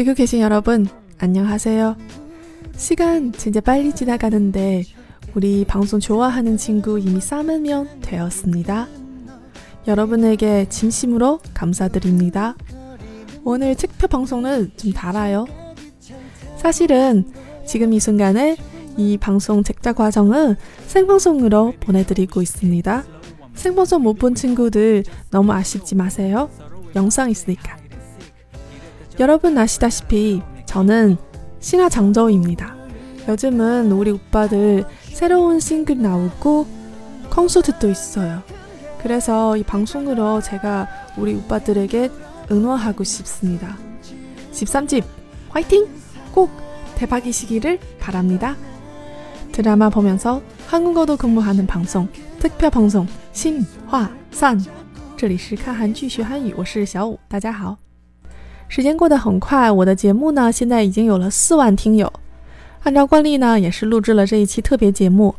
지구 계신 여러분, 안녕하세요. 시간 진짜 빨리 지나가는데 우리 방송 좋아하는 친구 이미 쌓으면 되었습니다. 여러분에게 진심으로 감사드립니다. 오늘 특별 방송은 좀 달아요. 사실은 지금 이 순간에 이 방송 제작 과정은 생방송으로 보내드리고 있습니다. 생방송 못 본 친구들 너무 아쉽지 마세요. 영상 있으니까. 여러분 아시다시피 저는 신화 장저입니다. 요즘은 우리 오빠들 새로운 싱글 나오고 콘서트도 있어요. 그래서 이 방송으로 제가 우리 오빠들에게 응원하고 싶습니다. 13집 화이팅! 꼭 대박이시기를 바랍니다. 드라마 보면서 한국어도 근무하는 방송 특별 방송 신화산 这里是看韩剧学韩语我是小五大家好 时间过得很快我的节目呢现在已经有了四万听友。按照惯例呢也是录制了这一期特别节目。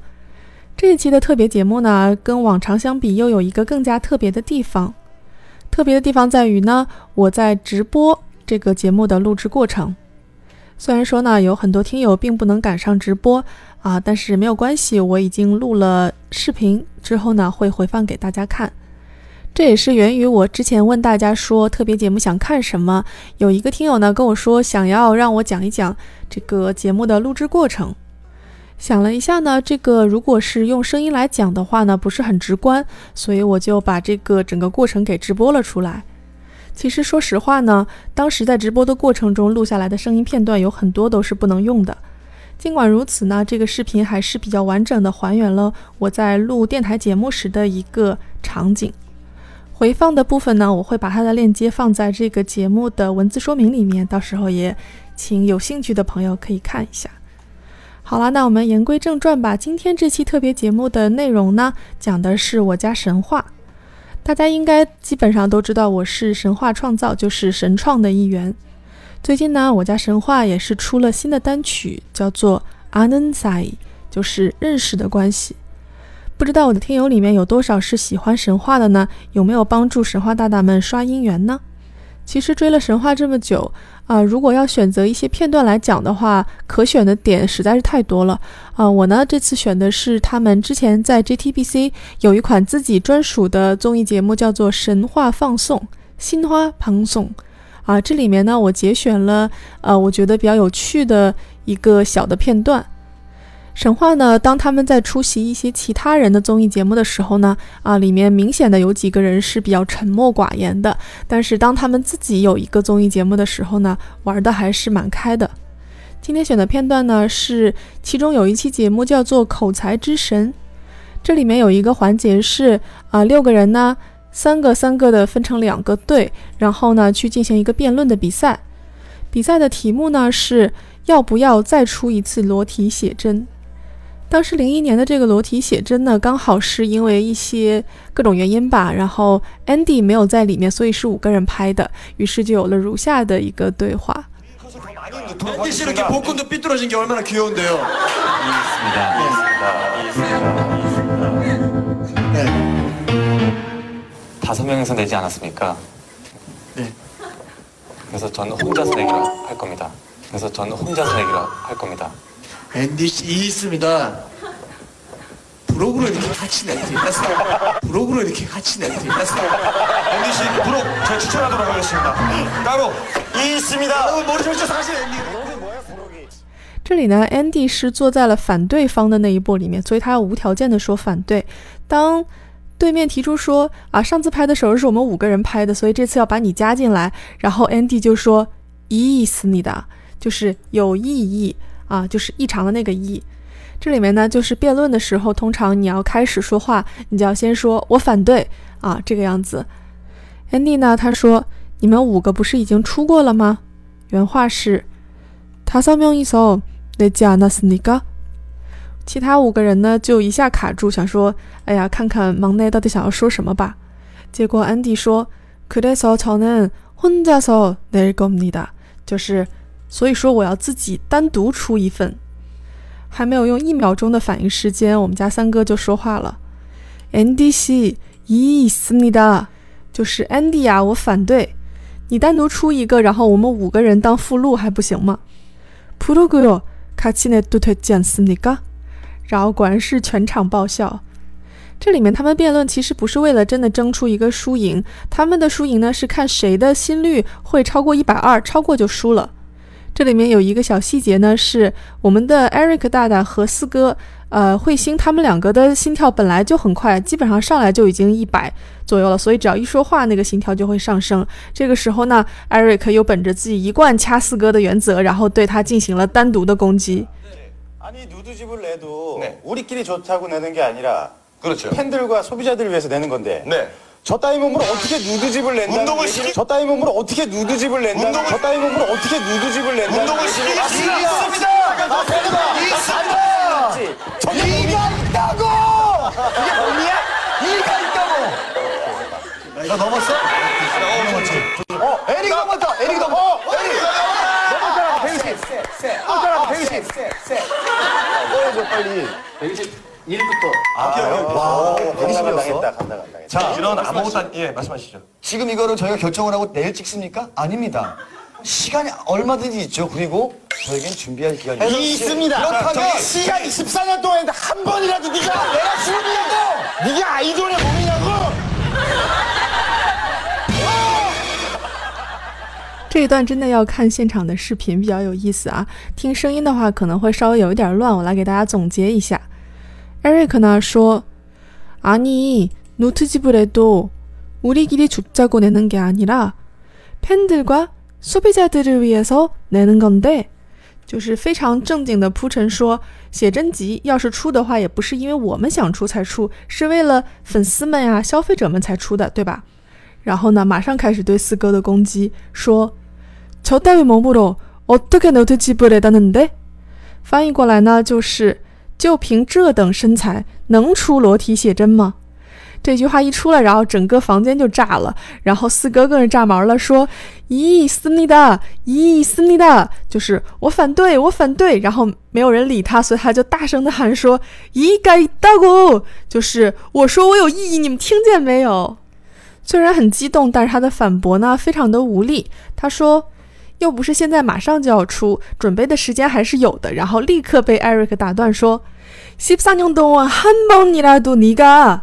这一期的特别节目呢跟往常相比又有一个更加特别的地方。特别的地方在于呢我在直播这个节目的录制过程。虽然说呢有很多听友并不能赶上直播啊，但是没有关系，我已经录了视频，之后呢会回放给大家看。这也是源于我之前问大家说特别节目想看什么，有一个听友呢跟我说想要让我讲一讲这个节目的录制过程。想了一下呢，这个如果是用声音来讲的话呢，不是很直观，所以我就把这个整个过程给直播了出来。其实说实话呢，当时在直播的过程中录下来的声音片段有很多都是不能用的。尽管如此呢，这个视频还是比较完整的还原了我在录电台节目时的一个场景。回放的部分呢，我会把它的链接放在这个节目的文字说明里面，到时候也请有兴趣的朋友可以看一下。好了，那我们言归正传吧。今天这期特别节目的内容呢，讲的是我家神话。大家应该基本上都知道，我是神话创造，就是神创的一员。最近呢，我家神话也是出了新的单曲，叫做《阿嫩塞》，就是认识的关系。不知道我的听友里面有多少是喜欢神话的呢？有没有帮助神话大大们刷姻缘呢？其实追了神话这么久啊，如果要选择一些片段来讲的话，可选的点实在是太多了啊。我呢这次选的是他们之前在 JTBC 有一款自己专属的综艺节目，叫做《神话放送》，新花旁送。啊，这里面呢，我节选了呃，我觉得比较有趣的一个小的片段。神话呢，当他们在出席一些其他人的综艺节目的时候呢，啊，里面明显的有几个人是比较沉默寡言的。但是当他们自己有一个综艺节目的时候呢，玩的还是蛮开的。今天选的片段呢，是其中有一期节目叫做《口才之神》，这里面有一个环节是啊，六个人呢。三个三个的分成两个队，然后呢去进行一个辩论的比赛。比赛的题目呢是要不要再出一次裸体写真。当时零一年的这个裸体写真呢，刚好是因为一些各种原因吧，然后 Andy 没有在里面，所以是五个人拍的，于是就有了如下的一个对话。다섯명이서내지않았습니까네그래서저는혼자서내기로할겁니다그래서저는혼자서내기로할겁니다 앤디 씨 있습니다ブログ로이렇게같이낼때했어요브로그로이렇게같이낼때했어요앤디씨브로제가추천하도록하겠습니다따로있습니다 머리설치사실앤디 这里呢，Andy 是坐在了反对方的那一波里面，所以他要无条件的说反对。当对面提出说啊，上次拍的时候是我们五个人拍的，所以这次要把你加进来。然后 Andy 就说意思你的就是有意义 啊，就是异常的那个意。这里面呢，就是辩论的时候，通常你要开始说话，你就要先说我反对啊，这个样子。Andy 呢，他说你们五个不是已经出过了吗？原话是他上面一首那加那是那个。其他五个人呢，就一下卡住，想说：“哎呀，看看忙内到底想要说什么吧。”结果安迪说：“그래서저는혼자서낼겁니다。”就是， 所以说我要自己单独出一份。还没有用一秒钟的反应时间，我们家三哥就说话了：“安迪西，이있습니 다。 就是安迪呀，我反对。 你单独出一个，然后我们五个人当附录还不行吗？프로그램같이내도되지않습니까？然后果然是全场爆笑。这里面他们辩论其实不是为了真的争出一个输赢，他们的输赢呢是看谁的心率会超过一百二，超过就输了。 这里面有一个小细节呢，是我们的 Eric 大大和四哥，呃，彗星他们两个的心跳本来就很快，基本上上来就已经一百左右了，所以只要一说话，那个心跳就会上升。这个时候呢，Eric 又本着自己一贯掐四哥的原则，然后对他进行了单独的攻击。 아니 누드집을 내도 네. 우리끼리 좋다고 내는 게 아니라 그렇죠. 팬들과 소비자들을 위해서 내는 건데 네. 저 따위 몸으로 어떻게 누드집을 낸다는 운동을 시키- 저 따위 몸으로 어떻게 누드집을 낸다는 운동을- 저 따위 몸으로 어떻게 누드집을 낸다는 운동을 수 아, 있습니다. 아, 팬들아, 있습니다. 이가 있다고! 이게 뭐냐 이가 있다고! 나 넘었어? 어 에릭 넘었다! 에릭 넘었다! 어, 에릭! 넘었잖아 120 넘었잖아 120 꺼내줘 빨리 121부터 아 그래요? 와 120이었어? 간다 간다 간다 자, 이런 아무것도 안, 예, 말씀하시죠. 지금 이거를 저희가 결정을 하고 내일 찍습니까? 아닙니다. 시간이 얼마든지 있죠. 그리고 저에겐 준비할 기간이 있습니다. 그렇다면 시간이 14년 동안 했는데 한 번이라도 네가 내가 죽었냐고! 네가 아이돌의 몸이냐고! 这一段真的要看现场的视频比较有意思啊，听声音的话可能会稍微有一点乱，我来给大家总结一下。 Eric 呢说，아니노트집을해도우리끼리죽자고내는게아니라팬들과소비자들을위해서내는건데，就是非常正经的铺陈说，写真集要是出的话，也不是因为我们想出才出，是为了粉丝们呀、消费者们才出的，对吧？然后呢，马上开始对四哥的攻击，说。 저 따위 몸으로 어떻게 노트집을 해다는데？翻译过来呢，就是 就凭这等身材，能出裸体写真吗？这句话一出来，然后整个房间就炸了，然后四哥更是炸毛了，说：“咦，思密达，咦，思密达，就是我反对，我反对。”然后没有人理他，所以他就大声的喊说：“咦，该大姑，就是我说我有异议，你们听见没有？”虽然很激动，但是他的反驳呢，非常的无力。他说。又不是现在马上就要出，准备的时间还是有的。然后立刻被 Eric 打断说：“十三年동안한번이라도네가，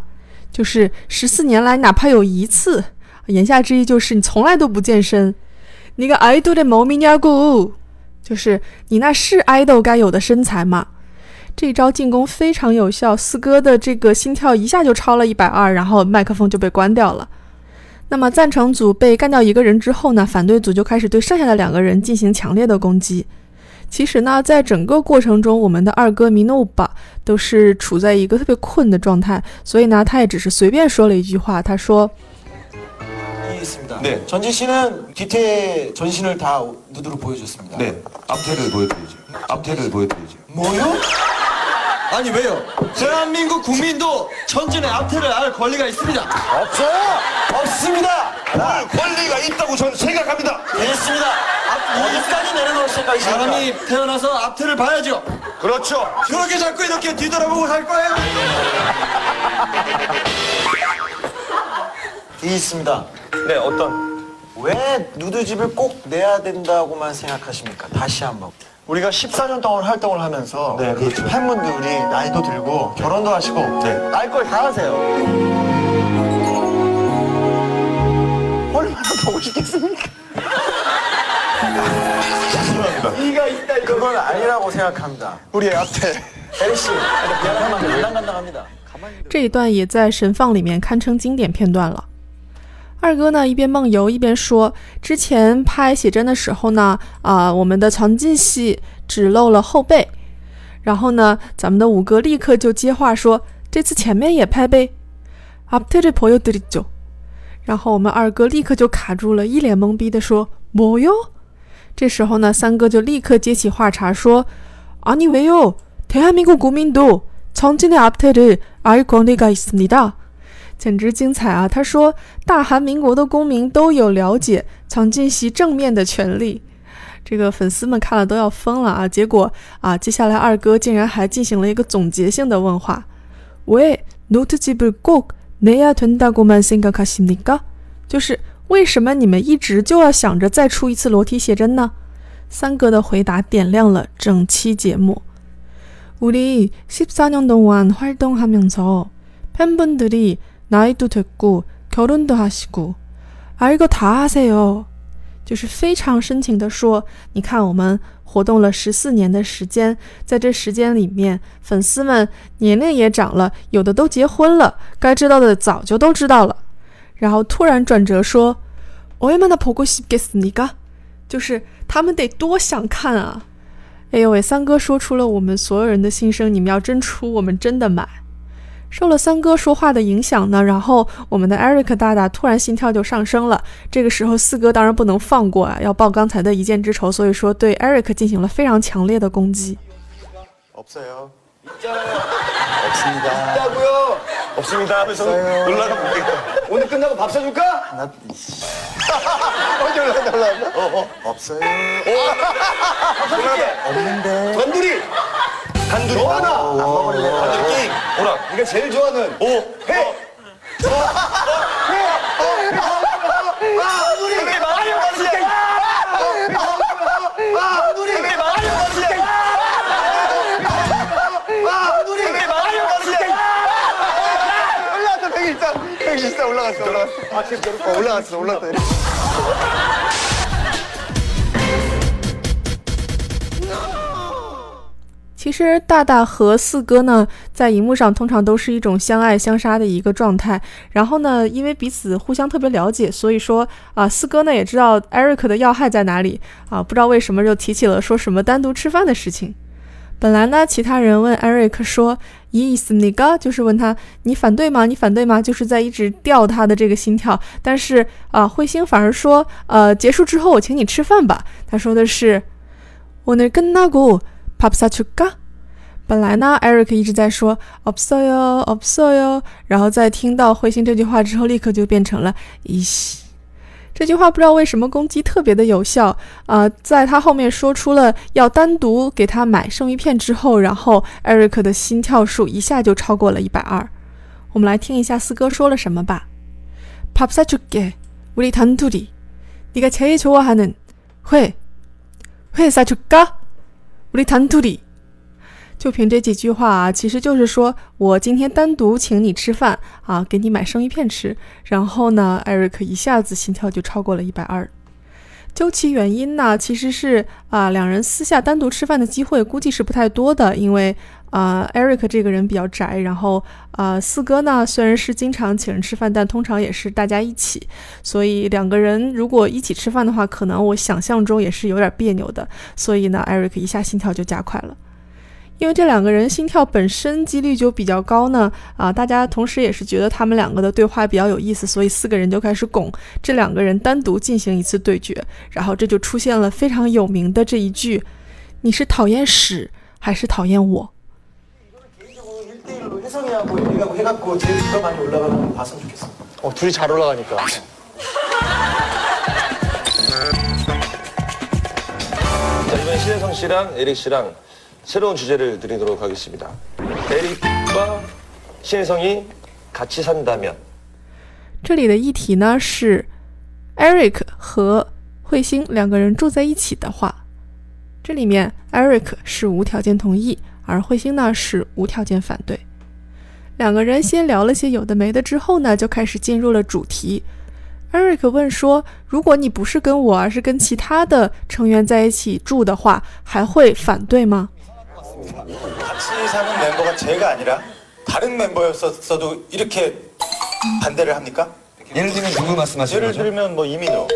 就是十四年来哪怕有一次，言下之意就是你从来都不健身。你个 idol的毛咪냐 고， 就是你那是 idol 该有的身材吗？这招进攻非常有效，四哥的这个心跳一下就超了一百二，然后麦克风就被关掉了。” 那么赞成组被干掉一个人之后呢，反对组就开始对剩下的两个人进行强烈的攻击。其实呢，在整个过程中，我们的二哥米诺巴都是处在一个特别困的状态，所以呢，他也只是随便说了一句话，他说 있습니다. 네. 전진 씨는 기태 전신을 다 누드로 보여줬습니다. 네. 앞태를 보여드리죠. 앞태를 보여드리죠. 뭐요? 아니 왜요? 대한민국 국민도 천진의 앞태를 알 권리가 있습니다. 없어요! 없습니다! 뭘 권리가 있다고 저는 생각합니다. 됐습니다. 어디까지 내려놓을 생각이십니까? 사람이 태어나서 앞태를 봐야죠. 그렇죠. 그렇게 자꾸 이렇게 뒤돌아보고 살 거예요? 이 있습니다. 네, 어떤? 왜 누드집을 꼭 내야 된다고만 생각하십니까? 다시 한번. 우리가 14년 동안 활동을 하면서 네, 그렇죠. 팬분들이 나이도 들고 결혼도 하시고 네. 알 걸 다 하세요. 얼마나 보고 싶겠습니까? 죄송합니다. 이가 있다 그건 아니라고 생각합니다. 우리의 앞에 에리 씨, 미안하면 간당간당합니다. 这一段也在神放里面堪称经典片段了。 二哥呢一边梦游一边说，之前拍写真的时候呢，啊、我们的藏进熙只露了后背，然后呢，咱们的五哥立刻就接话说，这次前面也拍呗。앞태를보여드리죠。然后我们二哥立刻就卡住了，一脸懵逼的说：“뭐요？”这时候呢，三哥就立刻接起话茬说：“아니왜요대한민국국민도정진의앞태를알권리가있습니다。” ”简直精彩啊！他说，大韩民国的公民都有了解藏进熙正面的权利。这个粉丝们看了都要疯了啊！结果啊，接下来二哥竟然还进行了一个总结性的问话：왜노트집을꼭내야된다고만생각하십니까？就是 为什么你们一直就要想着再出一次裸体写真呢？三哥的回答点亮了整期节目。우리14년동안활동하면서팬분들이 나이도됐고결혼도하시고아이거다하세요就是非常深情的说，你看我们活动了十四年的时间，在这时间里面，粉丝们年龄也长了，有的都结婚了，该知道的早就都知道了。然后突然转折说，얼마나보고싶겠습니까？就是他们得多想看啊！哎呦喂，三哥说出了我们所有人的心声，你们要真出，我们真的买。 受了三哥说话的影响呢，然后我们的 Eric 大大突然心跳就上升了。这个时候四哥当然不能放过啊，要报刚才的一箭之仇，所以说对 Eric 进行了非常强烈的攻击。 단둘이 좋아하나? 안 먹을래. 단둘이. 오라. 네가 제일 좋아하는. 오. 회. 어. 어. 회. 어. 아, 우리 회 많이 먹었지. 아, 우리 회 많이 회! 회 많이 올라갔어 올라갔어. 아, 지금 올라갔어, 올라갔다. 其实大大和四哥呢，在荧幕上通常都是一种相爱相杀的一个状态。然后呢，因为彼此互相特别了解，所以说啊，四哥呢也知道 Eric 的要害在哪里啊，不知道为什么就提起了说什么单独吃饭的事情。本来呢，其他人问 Eric 说“意思那个”，就是问他你反对吗？你反对吗？就是在一直吊他的这个心跳。但是啊，彗星反而说，呃，结束之后我请你吃饭吧。他说的是“오늘끝나고 밥사줄까”。本来呢，Eric 一直在说“없어요，없어요”，然后在听到彗星这句话之后，立刻就变成了“이씨”。这句话不知道为什么攻击特别的有效啊、在他后面说出了要单独给他买生鱼片之后，然后 Eric 的心跳数一下就超过了一百二。我们来听一下四哥说了什么吧。밥사줄게우리단둘이네가제일좋아하는회회사줄까 우리단둘이就凭这几句话啊，其实就是说我今天单独请你吃饭啊，给你买生鱼片吃。然后呢，艾瑞克一下子心跳就超过了一百二。究其原因呢，其实是啊、两人私下单独吃饭的机会估计是不太多的，因为 啊、艾瑞克这个人比较宅，然后啊、四哥呢虽然是经常请人吃饭，但通常也是大家一起，所以两个人如果一起吃饭的话，可能我想象中也是有点别扭的。所以呢，艾瑞克一下心跳就加快了。因为这两个人心跳本身几率就比较高呢，啊，大家同时也是觉得他们两个的对话比较有意思，所以四个人就开始拱这两个人单独进行一次对决，然后这就出现了非常有名的这一句：“你是讨厌屎还是讨厌我 1대1로 혜성이하고 얘가 해갖고 제일 수가 많이 올라가는 거 봤으면 좋겠어 어 둘이 잘 올라가니까 자, 이번엔 신혜성 씨랑 에릭 씨랑 새로운 주제를 드리도록 하겠습니다. 에릭과 신혜성이 같이 산다면 ？”这里的议题呢是 Eric 和彗星两个人住在一起的话，这里面 Eric 是无条件同意， 而彗星呢是无条件反对。两个人先聊了些有的没的之后呢，就开始进入了主题。Eric 问说：“如果你不是跟我，而是跟其他的成员在一起住的话，还会反对吗 같이 사는 멤버가 제가 아니라 다른 멤버였어도 이렇게 반대를 합니까? 예를 들면 누구 말씀하시는 예를 거죠? 들면 뭐 이민호,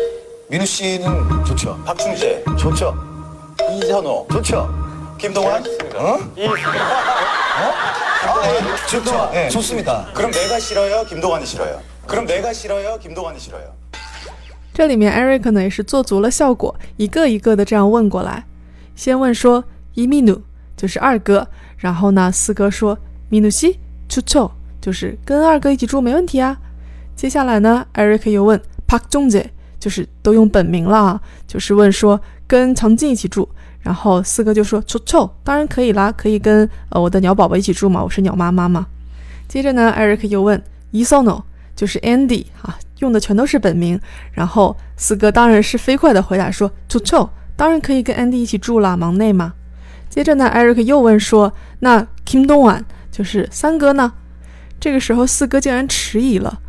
민우 씨는 좋죠. 박충재, 좋죠. 이선호, 좋죠. 김동완? 어? 이, 아, 좋죠. 예, 좋습니다. 그럼 내가 싫어요? 김동완이 싫어요? 그럼 내가 싫어요? 김동완이 싫어요? 这里面 Eric 呢也是做足了效果，一个一个的这样问过来。先问说伊米努就是二哥，然后呢四哥说米努西出臭就是跟二哥一起住没问题啊。接下来呢 Eric 又问 Park 中姐，就是都用本名了啊，就是问说跟常静一起住。 然后四哥就说出臭当然可以啦，可以跟呃我的鸟宝宝一起住嘛，我是鸟妈妈嘛。接着呢 Eric 又问 Isono。就是 Andy 啊，用的全都是本名。然后四哥当然是飞快的回答说：“出臭，当然可以跟 Andy 一起住了，忙内嘛。”接着呢，Eric 又问说：“那 Kim Dong-wan 就是三哥呢？”这个时候四哥竟然迟疑了，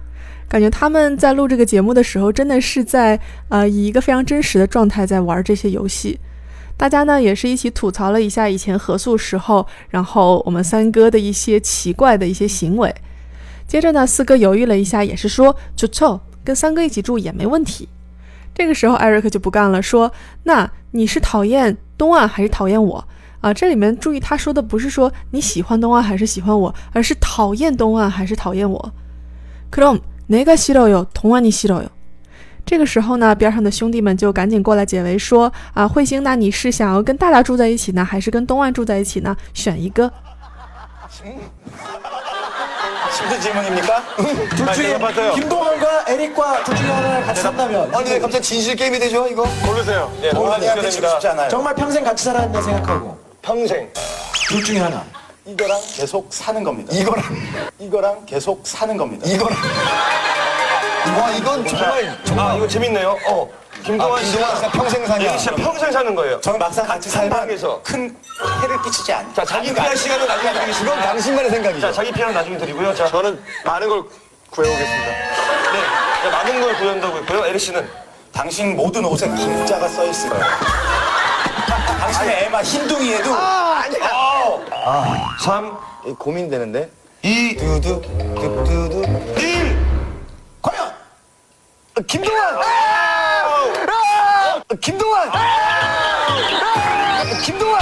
感觉他们在录这个节目的时候，真的是在呃以一个非常真实的状态在玩这些游戏。大家呢也是一起吐槽了一下以前合宿时候，然后我们三哥的一些奇怪的一些行为。接着呢，四哥犹豫了一下，也是说就臭，跟三哥一起住也没问题。这个时候，艾瑞克就不干了，说：“那你是讨厌东岸还是讨厌我啊？”这里面注意，他说的不是说你喜欢东岸还是喜欢我，而是讨厌东岸还是讨厌我。그럼내가싫어요동안이싫어요。 这个时候呢，边上的兄弟们就赶紧过来解围，说：“啊，彗星，那你是想要跟大大住在一起呢，还是跟东岸住在一起呢？选一个。” 와 이건 정말 정말 아 이거 재밌네요. 어 아, 김동완 아, 씨가 평생 사냐? 얘 네, 진짜 평생 사는 거예요. 저는 막상 같이 살면 방에서. 큰 해를 끼치지 않. 자 자기 피할 시간은 나중에 드리시고 그건 당신만의 생각이죠. 자 자기 피는 나중에 드리고요. 자 저는 많은 걸 구해오겠습니다. 네 자, 많은 걸 구해온다고 했고요. 에리 씨는 당신 모든 옷에 김자가 써 있을 거예요. 당신의 에마 흰둥이에도 아, 아니야. 아, 삼 고민되는데. 이 두두 두두두. 이 과연 김동완 김동완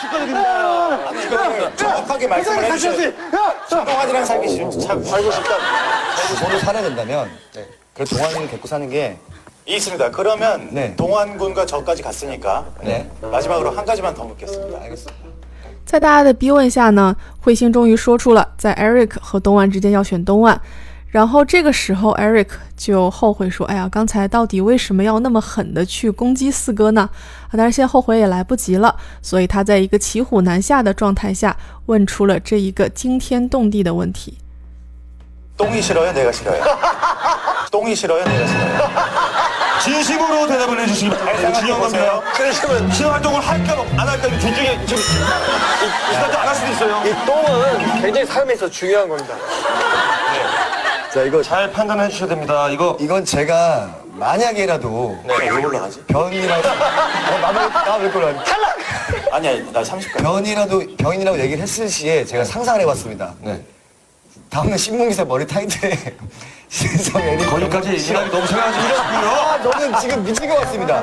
김동완 정확하게 말씀을 해주셔야 김동환이랑 살기 싫어. 참 살고 싶다. 저도 살아야 된다면 그래 동환이를 데리고 사는 게 있습니다. 그러면 네. 동환군과 저까지 갔으니까 네. 마지막으로 한 가지만 더 묻겠습니다. 알겠습니다. 在大家的逼问下呢，彗星终于说出了在 Eric 和东岸之间要选东岸。 然后这个时候，Eric 就后悔说：“哎呀，刚才到底为什么要那么狠的去攻击四哥呢？”啊，但是现在后悔也来不及了，所以他在一个骑虎难下的状态下，问出了这一个惊天动地的问题。 똥이 싫어요? 내가 싫어요? 똥이 싫어요? 내가 싫어요? 진심으로 대답을 해주시기 바랍니다. 중요한 겁니다. 진심은 시험 활동을 할까 안 할까 둘 중에 지금 일단 안할 수도 있어요. 이 똥은 굉장히 삶에서 중요한 겁니다. 자 이거 잘 판단해 주셔야 됩니다. 이거 이건 제가 만약에라도 내가 왜 올라가지? 변이라도 어, 나왜 나왜 그러니 아니야, 나 30가. 변이라도 병인이라고 얘기를 했을 시에 제가 상상을 해봤습니다. 네. 다음날 신문기사 머리 타이트에 신성 애니 거기까지 얘기하기 너무 생각하지 마시고요. 아 저는 지금 미칠 것 같습니다.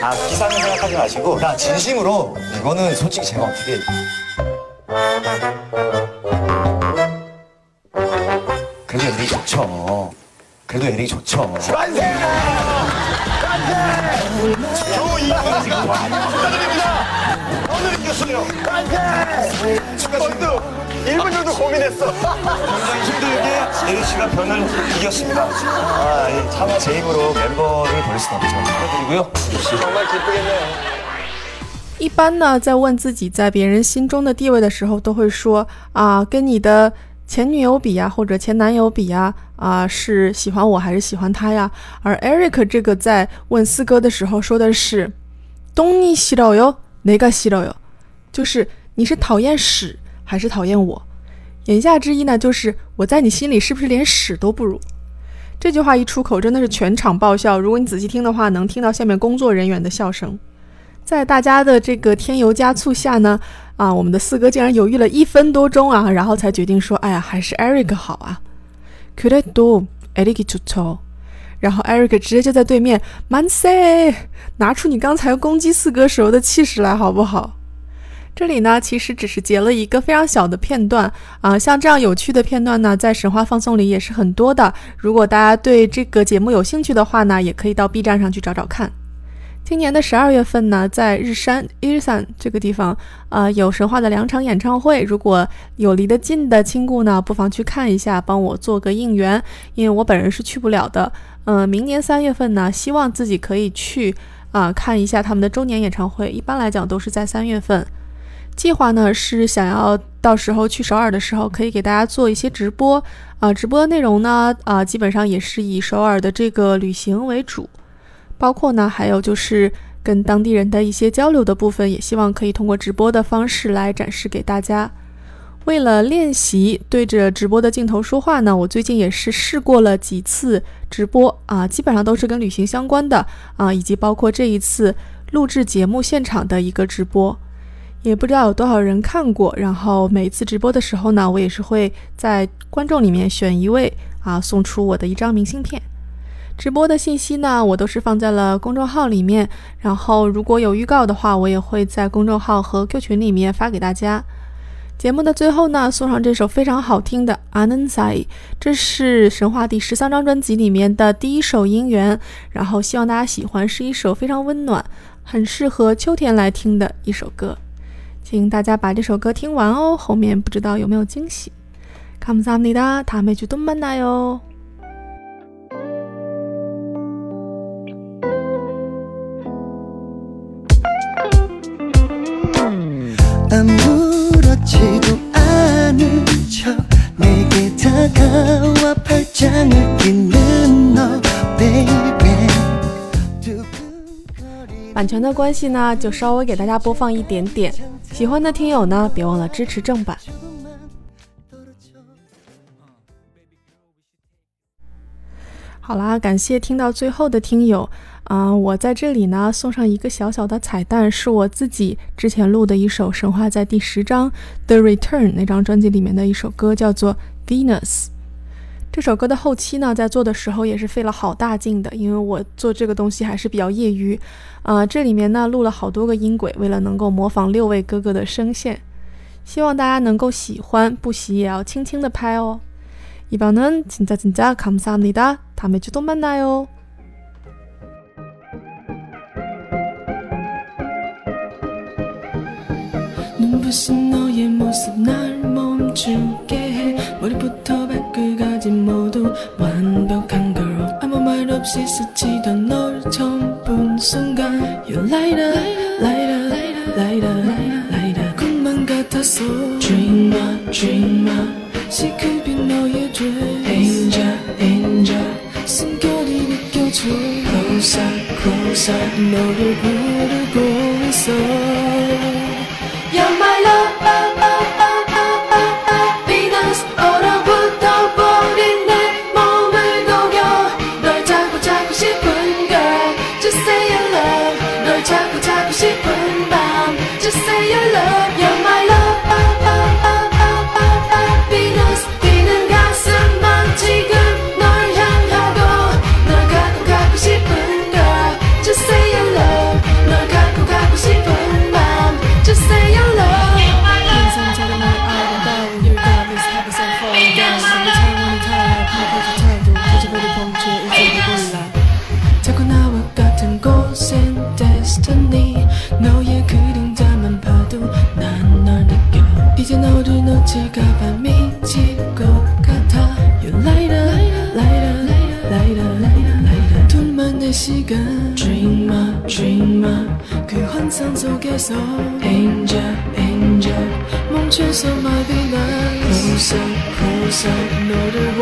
아, 기사는 생각하지 마시고. 나 진심으로 이거는 솔직히 제가 어떻게 그래도 에릭이 좋죠. 그래도 에릭이 좋죠. 축하드립니다. 오늘 이겼어요. 축하드립니다. 1분 정도 고민했어. 굉장히 힘들게 에리 씨가 변을 이겼습니다. 아, 이 차마 제 입으로 멤버를 버릴 순 없죠. 축하드리고요. 정말 기쁘겠네요. 一般呢，在问自己在别人心中的地位的时候，都会说啊，跟你的 前女友比呀，或者前男友比呀，啊，是喜欢我还是喜欢他呀？而 Eric 这个在问四哥的时候说的是“东尼西老哟，哪个西老哟”，就是你是讨厌屎还是讨厌我？言下之意呢，就是我在你心里是不是连屎都不如？这句话一出口，真的是全场爆笑。如果你仔细听的话，能听到下面工作人员的笑声。在大家的这个添油加醋下呢，啊，我们的四哥竟然犹豫了一分多钟啊，然后才决定说，哎呀，还是 Eric 好啊。그래도 Eric 좋죠。然后 Eric 直接就在对面만세拿出你刚才攻击四哥时候的气势来，好不好？这里呢，其实只是截了一个非常小的片段啊，像这样有趣的片段呢，在神话放送里也是很多的。如果大家对这个节目有兴趣的话呢，也可以到 B 站上去找找看。 今年的十二月份呢，在日山日山这个地方，呃，有神话的两场演唱会。如果有离得近的亲故呢，不妨去看一下，帮我做个应援，因为我本人是去不了的。嗯，明年三月份呢，希望自己可以去啊、看一下他们的周年演唱会。一般来讲都是在三月份。计划呢是想要到时候去首尔的时候，可以给大家做一些直播啊、直播内容呢啊、基本上也是以首尔的这个旅行为主，包括呢还有就是跟当地人的一些交流的部分，也希望可以通过直播的方式来展示给大家。为了练习对着直播的镜头说话呢，我最近也是试过了几次直播啊，基本上都是跟旅行相关的啊，以及包括这一次录制节目现场的一个直播，也不知道有多少人看过。然后每次直播的时候呢，我也是会在观众里面选一位啊，送出我的一张明信片。直播的信息呢，我都是放在了公众号里面，然后如果有预告的话，我也会在公众号和 Q 群里面发给大家。节目的最后呢，送上这首非常好听的《a n a n s a i 这是神话第十三张专辑里面的第一首音源，然后希望大家喜欢，是一首非常温暖、很适合秋天来听的一首歌。请大家把这首歌听完哦，后面不知道有没有惊喜。감사합니다，다음에주도만나요。 아무렇지도 않은 척 내게 다가와 팔짱을 끼는 너 baby 版权的关系呢，就稍微给大家播放一点点。喜欢的听友呢，别忘了支持正版。好啦，感谢听到最后的听友。 啊、我在这里呢送上一个小小的彩蛋，是我自己之前录的一首《神话》在第十章《The Return》那张专辑里面的一首歌，叫做《Venus》。这首歌的后期呢，在做的时候也是费了好大劲的，因为我做这个东西还是比较业余。啊、这里面呢录了好多个音轨，为了能够模仿六位哥哥的声线，希望大家能够喜欢，不喜也要轻轻的拍哦。이번은진짜진짜감사합니다。다음에주도만나요。 눈부신 너의 모습 날 멈추게 해 머리부터 발끝까지 모두 완벽한 girl 아무 말 없이 스치던 널 처음 본 순간 You light up, light up, light up, light up 꿈만 같았어 Dreamer, dreamer 시크릿 너의 dream Angel, angel 숨결이 느껴져 Closer, closer 너를 부르 closer 너를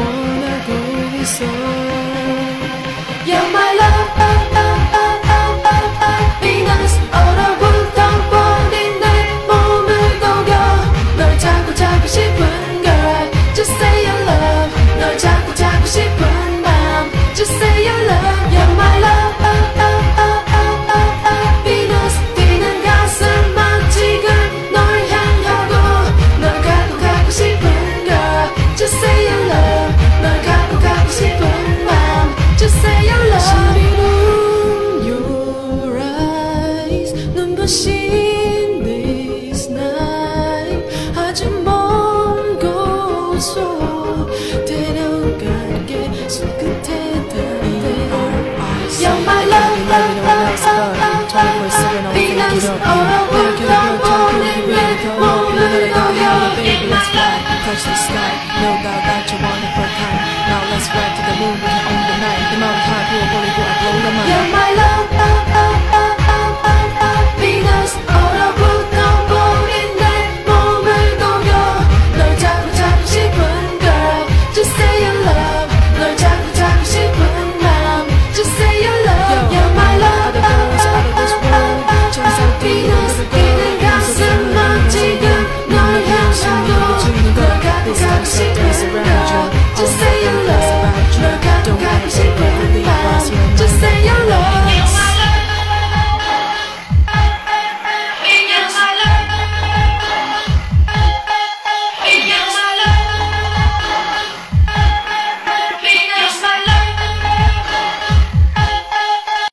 on the night. The amount of times you already got a blow your mind.